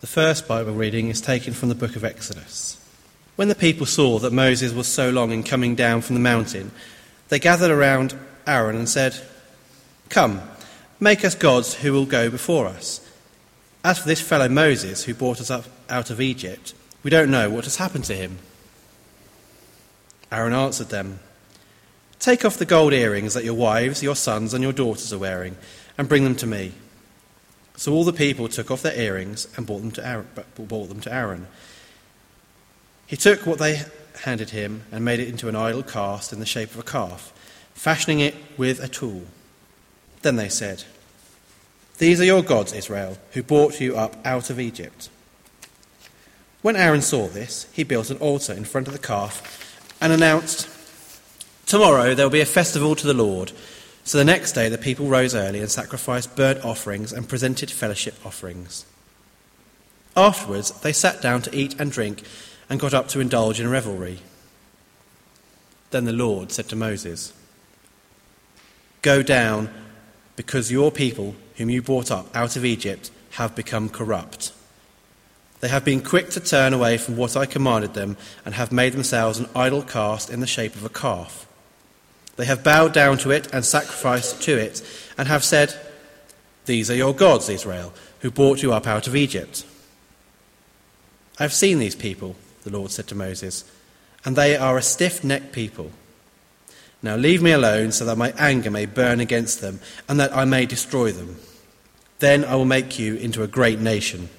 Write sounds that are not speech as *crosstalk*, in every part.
The first Bible reading is taken from the book of Exodus. When the people saw that Moses was so long in coming down from the mountain, they gathered around Aaron and said, Come, make us gods who will go before us. As for this fellow Moses who brought us up out of Egypt, we don't know what has happened to him. Aaron answered them, Take off the gold earrings that your wives, your sons, and your daughters are wearing, and bring them to me. So all the people took off their earrings and brought them to Aaron. Brought them to Aaron. He took what they handed him and made it into an idol cast in the shape of a calf, fashioning it with a tool. Then they said, These are your gods, Israel, who brought you up out of Egypt. When Aaron saw this, he built an altar in front of the calf and announced, Tomorrow there will be a festival to the Lord. So the next day the people rose early and sacrificed burnt offerings and presented fellowship offerings. Afterwards they sat down to eat and drink and got up to indulge in revelry. Then the Lord said to Moses, Go down, because your people, whom you brought up out of Egypt, have become corrupt. They have been quick to turn away from what I commanded them and have made themselves an idol cast in the shape of a calf. They have bowed down to it and sacrificed to it, and have said, These are your gods, Israel, who brought you up out of Egypt. I have seen these people, the Lord said to Moses, and they are a stiff necked people. Now leave me alone so that my anger may burn against them, and that I may destroy them. Then I will make you into a great nation.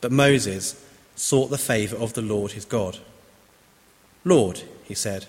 But Moses sought the favor of the Lord his God. Lord, he said,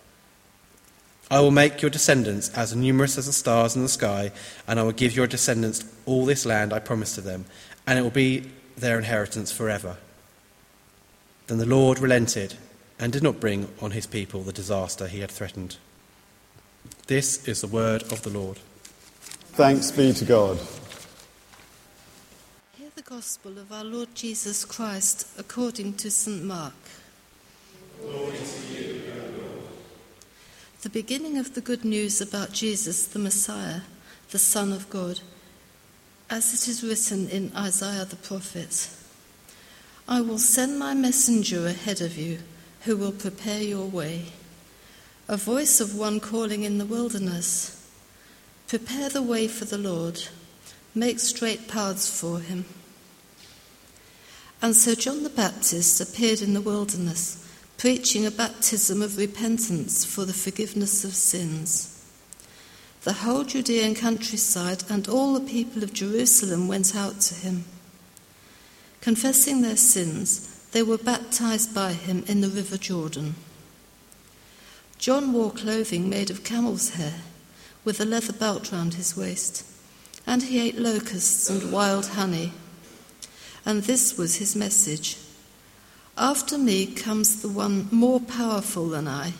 I will make your descendants as numerous as the stars in the sky, and I will give your descendants all this land I promised to them, and it will be their inheritance forever. Then the Lord relented and did not bring on his people the disaster he had threatened. This is the word of the Lord. Thanks be to God. Hear the gospel of our Lord Jesus Christ according to St. Mark. Glory to you the beginning of the good news about Jesus, the Messiah, the Son of God, as it is written in Isaiah the prophet I will send my messenger ahead of you who will prepare your way. A voice of one calling in the wilderness Prepare the way for the Lord, make straight paths for him. And so John the Baptist appeared in the wilderness preaching a baptism of repentance for the forgiveness of sins. The whole Judean countryside and all the people of Jerusalem went out to him. Confessing their sins, they were baptized by him in the river Jordan. John wore clothing made of camel's hair, with a leather belt round his waist, and he ate locusts and wild honey. And this was his message after me comes the one more powerful than I,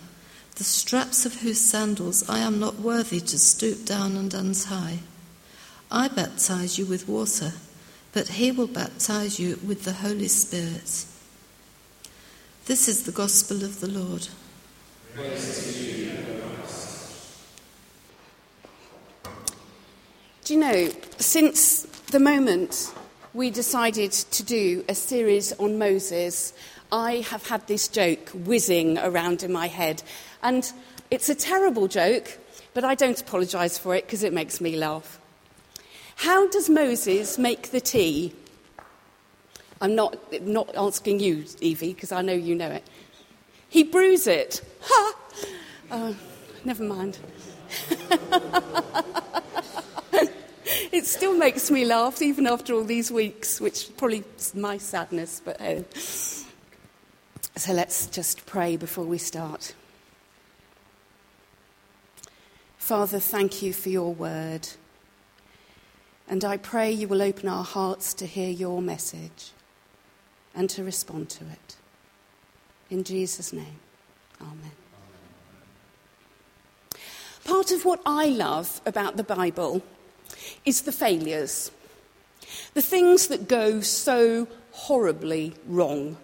the straps of whose sandals I am not worthy to stoop down and untie. I baptize you with water, but he will baptize you with the Holy Spirit. This is the gospel of the Lord. Do you know, since the moment we decided to do a series on Moses, I have had this joke whizzing around in my head. And it's a terrible joke, but I don't apologise for it because it makes me laugh. How does Moses make the tea? I'm not, not asking you, Evie, because I know you know it. He brews it. Ha! Oh, never mind. *laughs* it still makes me laugh, even after all these weeks, which probably is my sadness, but oh. So let's just pray before we start. Father, thank you for your word. And I pray you will open our hearts to hear your message. and to respond to it. In Jesus' name, Amen. Part of what I love about the Bible is the failures, the things that go so horribly wrong.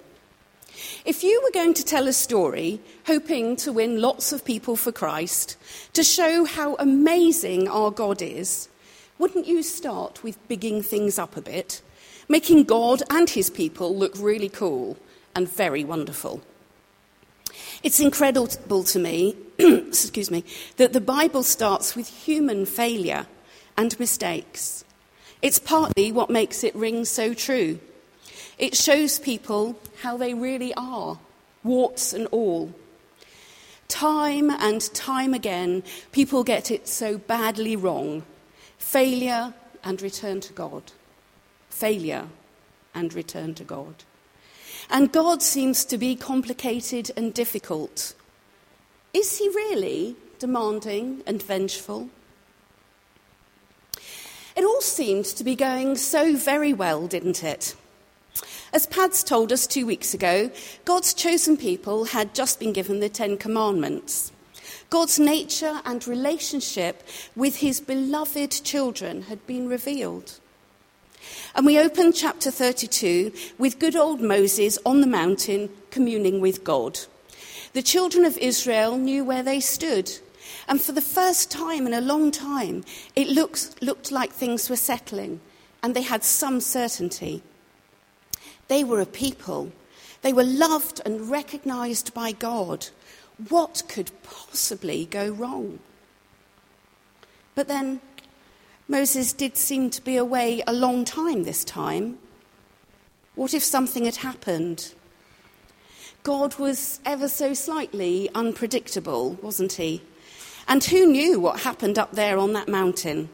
If you were going to tell a story hoping to win lots of people for Christ, to show how amazing our God is, wouldn't you start with bigging things up a bit, making God and his people look really cool and very wonderful? It's incredible to me, *clears throat* excuse me, that the Bible starts with human failure and mistakes. It's partly what makes it ring so true. It shows people how they really are, warts and all. Time and time again, people get it so badly wrong. Failure and return to God. Failure and return to God. And God seems to be complicated and difficult. Is he really demanding and vengeful? All seemed to be going so very well, didn't it? As Pads told us two weeks ago, God's chosen people had just been given the Ten Commandments. God's nature and relationship with his beloved children had been revealed. And we open chapter 32 with good old Moses on the mountain communing with God. The children of Israel knew where they stood. And for the first time in a long time, it looked, looked like things were settling and they had some certainty. They were a people. They were loved and recognized by God. What could possibly go wrong? But then Moses did seem to be away a long time this time. What if something had happened? God was ever so slightly unpredictable, wasn't he? And who knew what happened up there on that mountain?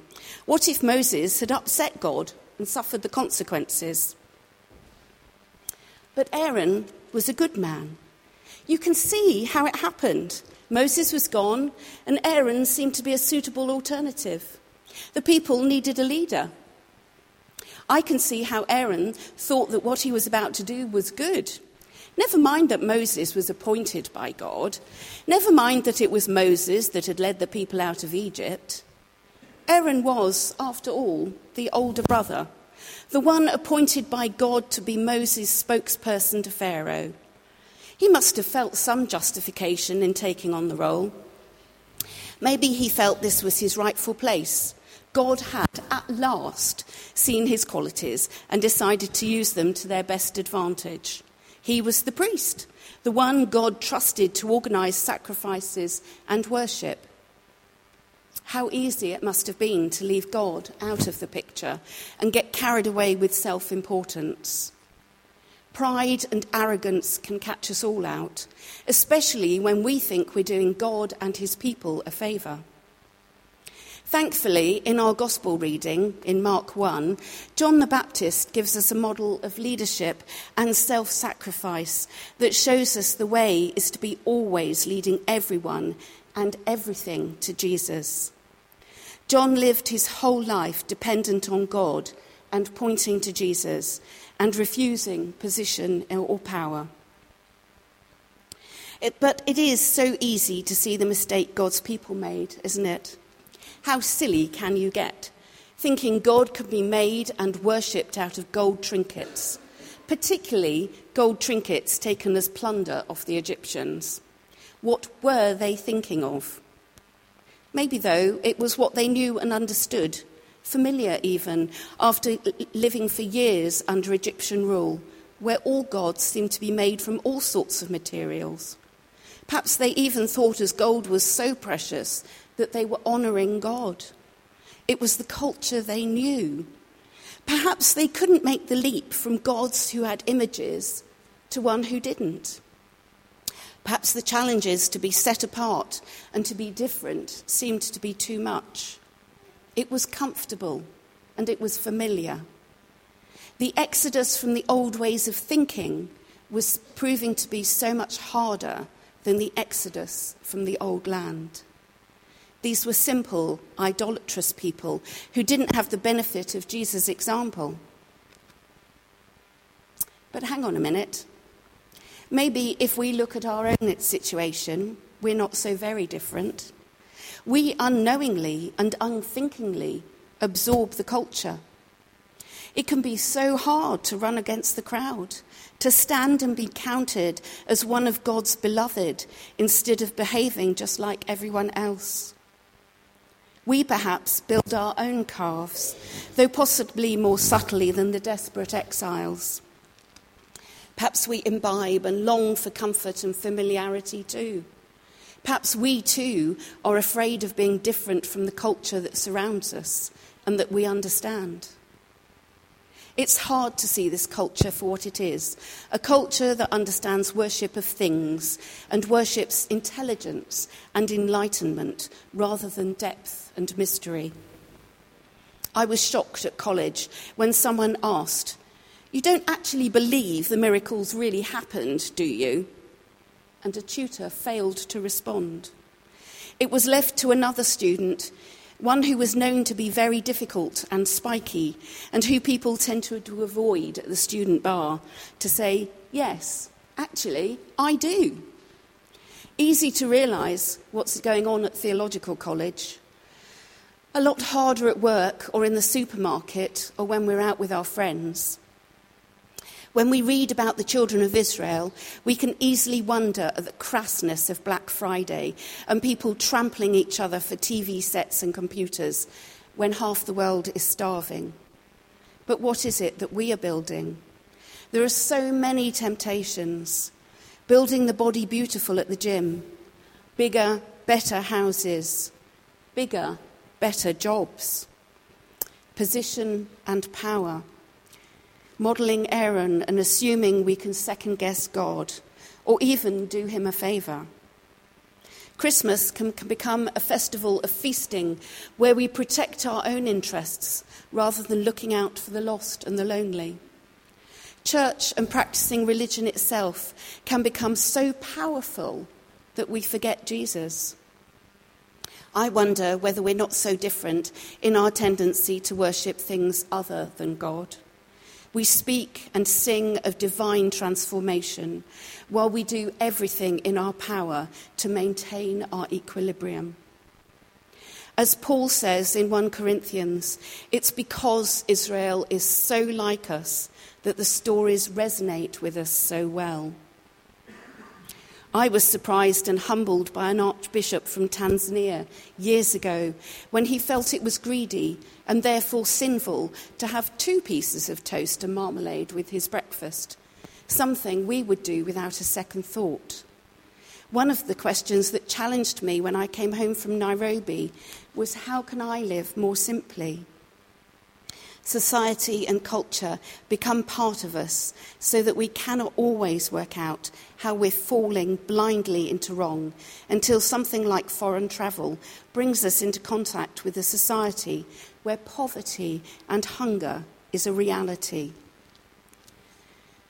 What if Moses had upset God and suffered the consequences? But Aaron was a good man. You can see how it happened. Moses was gone, and Aaron seemed to be a suitable alternative. The people needed a leader. I can see how Aaron thought that what he was about to do was good. Never mind that Moses was appointed by God. Never mind that it was Moses that had led the people out of Egypt. Aaron was, after all, the older brother the one appointed by God to be Moses' spokesperson to Pharaoh. He must have felt some justification in taking on the role. Maybe he felt this was his rightful place. God had, at last, seen his qualities and decided to use them to their best advantage. He was the priest, the one God trusted to organize sacrifices and worship. How easy it must have been to leave God out of the picture and get carried away with self importance. Pride and arrogance can catch us all out, especially when we think we're doing God and his people a favour. Thankfully, in our gospel reading in Mark 1, John the Baptist gives us a model of leadership and self sacrifice that shows us the way is to be always leading everyone and everything to Jesus. John lived his whole life dependent on God and pointing to Jesus and refusing position or power. It, but it is so easy to see the mistake God's people made, isn't it? How silly can you get? Thinking God could be made and worshipped out of gold trinkets, particularly gold trinkets taken as plunder off the Egyptians. What were they thinking of? Maybe, though, it was what they knew and understood, familiar even, after living for years under Egyptian rule, where all gods seemed to be made from all sorts of materials. Perhaps they even thought as gold was so precious that they were honouring God. It was the culture they knew. Perhaps they couldn't make the leap from gods who had images to one who didn't. Perhaps the challenges to be set apart and to be different seemed to be too much. It was comfortable and it was familiar. The exodus from the old ways of thinking was proving to be so much harder than the exodus from the old land. These were simple, idolatrous people who didn't have the benefit of Jesus' example. But hang on a minute. Maybe if we look at our own situation, we're not so very different. We unknowingly and unthinkingly absorb the culture. It can be so hard to run against the crowd, to stand and be counted as one of God's beloved instead of behaving just like everyone else. We perhaps build our own calves, though possibly more subtly than the desperate exiles. Perhaps we imbibe and long for comfort and familiarity too. Perhaps we too are afraid of being different from the culture that surrounds us and that we understand. It's hard to see this culture for what it is a culture that understands worship of things and worships intelligence and enlightenment rather than depth and mystery. I was shocked at college when someone asked, You don't actually believe the miracles really happened, do you? And a tutor failed to respond. It was left to another student one who was known to be very difficult and spiky, and who people tend to, to avoid at the student bar, to say, Yes, actually, I do. Easy to realise what's going on at theological college. A lot harder at work or in the supermarket or when we're out with our friends. When we read about the children of Israel, we can easily wonder at the crassness of Black Friday and people trampling each other for TV sets and computers when half the world is starving. But what is it that we are building? There are so many temptations. Building the body beautiful at the gym, bigger, better houses, bigger, better jobs, position and power modelling Aaron and assuming we can second guess God or even do him a favour. Christmas can, can, become a festival of feasting where we protect our own interests rather than looking out for the lost and the lonely. Church and practicing religion itself can become so powerful that we forget Jesus. I wonder whether we're not so different in our tendency to worship things other than God. We speak and sing of divine transformation while we do everything in our power to maintain our equilibrium. As Paul says in 1 Corinthians, it's because Israel is so like us that the stories resonate with us so well. I was surprised and humbled by an archbishop from Tanzania years ago when he felt it was greedy and therefore sinful to have two pieces of toast and marmalade with his breakfast, something we would do without a second thought. One of the questions that challenged me when I came home from Nairobi was how can I live more simply? Society and culture become part of us so that we cannot always work out how we're falling blindly into wrong until something like foreign travel brings us into contact with a society where poverty and hunger is a reality.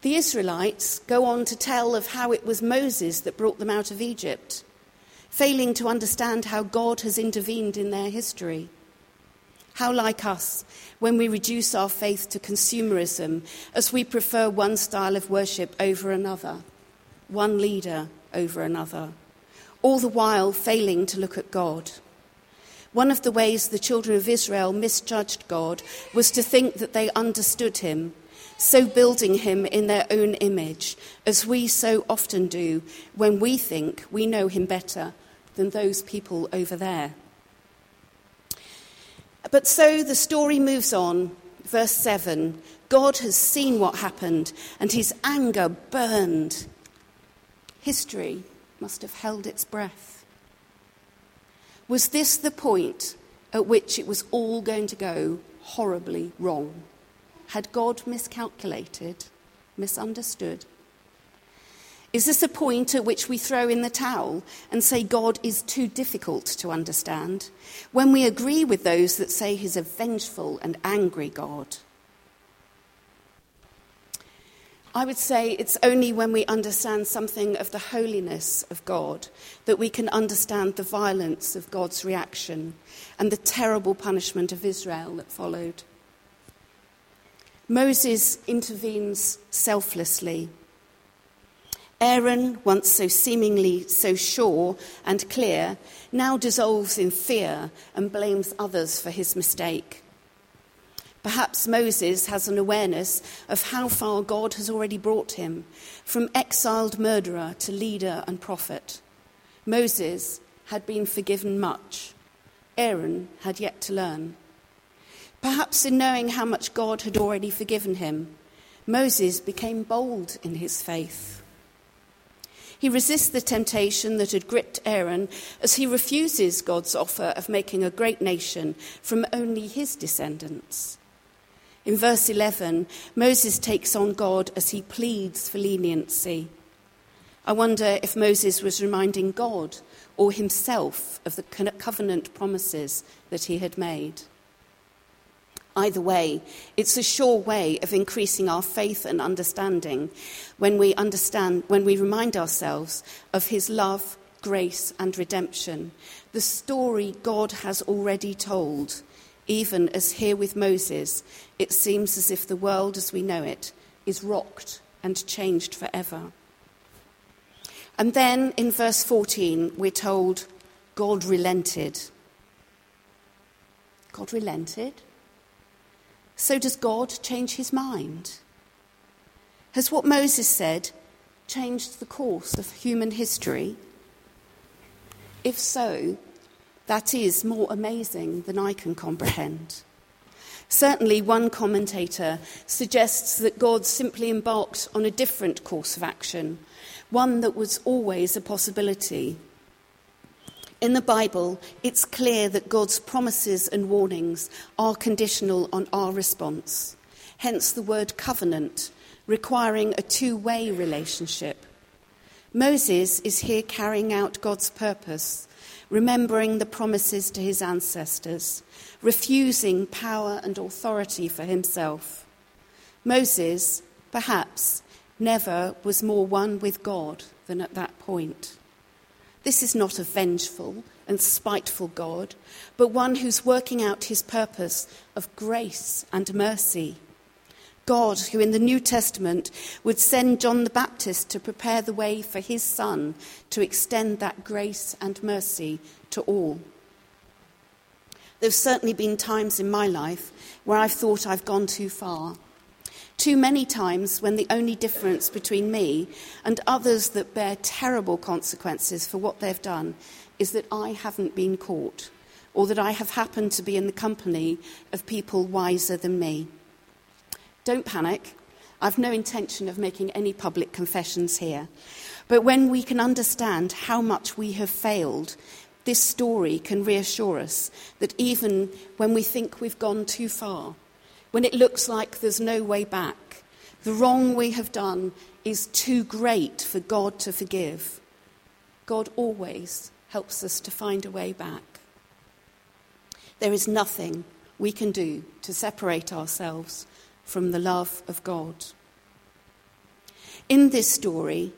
The Israelites go on to tell of how it was Moses that brought them out of Egypt, failing to understand how God has intervened in their history. How like us when we reduce our faith to consumerism as we prefer one style of worship over another, one leader over another, all the while failing to look at God. One of the ways the children of Israel misjudged God was to think that they understood him, so building him in their own image, as we so often do when we think we know him better than those people over there. But so the story moves on. Verse 7 God has seen what happened, and his anger burned. History must have held its breath. Was this the point at which it was all going to go horribly wrong? Had God miscalculated, misunderstood? Is this a point at which we throw in the towel and say God is too difficult to understand, when we agree with those that say he's a vengeful and angry God? I would say it's only when we understand something of the holiness of God that we can understand the violence of God's reaction and the terrible punishment of Israel that followed. Moses intervenes selflessly. Aaron, once so seemingly so sure and clear, now dissolves in fear and blames others for his mistake. Perhaps Moses has an awareness of how far God has already brought him, from exiled murderer to leader and prophet. Moses had been forgiven much. Aaron had yet to learn. Perhaps in knowing how much God had already forgiven him, Moses became bold in his faith. He resists the temptation that had gripped Aaron as he refuses God's offer of making a great nation from only his descendants. In verse 11, Moses takes on God as he pleads for leniency. I wonder if Moses was reminding God or himself of the covenant promises that he had made. Either way, it's a sure way of increasing our faith and understanding when we understand, when we remind ourselves of his love, grace, and redemption, the story God has already told even as here with Moses, it seems as if the world as we know it is rocked and changed forever. And then in verse 14, we're told God relented. God relented? So does God change his mind? Has what Moses said changed the course of human history? If so, that is more amazing than I can comprehend. Certainly, one commentator suggests that God simply embarked on a different course of action, one that was always a possibility. In the Bible, it's clear that God's promises and warnings are conditional on our response. Hence the word covenant, requiring a two way relationship. Moses is here carrying out God's purpose remembering the promises to his ancestors, refusing power and authority for himself. Moses, perhaps, never was more one with God than at that point. This is not a vengeful and spiteful God, but one who's working out his purpose of grace and mercy. God, who in the New Testament would send John the Baptist to prepare the way for his son to extend that grace and mercy to all. There have certainly been times in my life where I've thought I've gone too far. Too many times when the only difference between me and others that bear terrible consequences for what they've done is that I haven't been caught or that I have happened to be in the company of people wiser than me. Don't panic. I've no intention of making any public confessions here. But when we can understand how much we have failed, this story can reassure us that even when we think we've gone too far, when it looks like there's no way back, the wrong we have done is too great for God to forgive, God always helps us to find a way back. There is nothing we can do to separate ourselves from the love of God. In this story,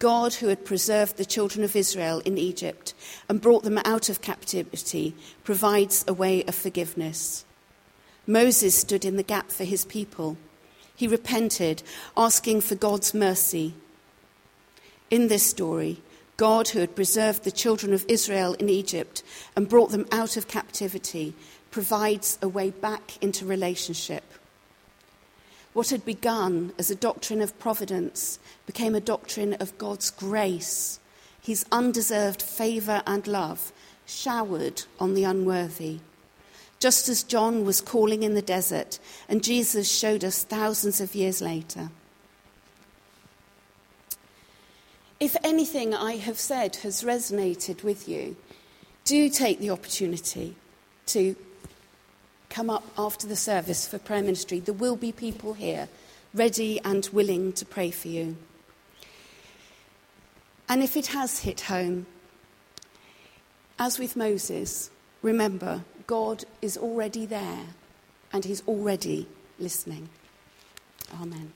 God, who had preserved the children of Israel in Egypt and brought them out of captivity, provides a way of forgiveness. Moses stood in the gap for his people. He repented, asking for God's mercy. In this story, God, who had preserved the children of Israel in Egypt and brought them out of captivity, provides a way back into relationship. What had begun as a doctrine of providence became a doctrine of God's grace, his undeserved favour and love showered on the unworthy. Just as John was calling in the desert, and Jesus showed us thousands of years later. If anything I have said has resonated with you, do take the opportunity to come up after the service for prayer ministry. There will be people here ready and willing to pray for you. And if it has hit home, as with Moses, remember, God is already there and he's already listening. Amen.